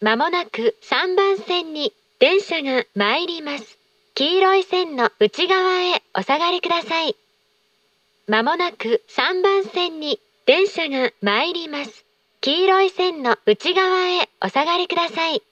まもなく3番線に電車が参ります。黄色い線の内側へお下がりください。まもなく3番線に電車が参ります。黄色い線の内側へお下がりください。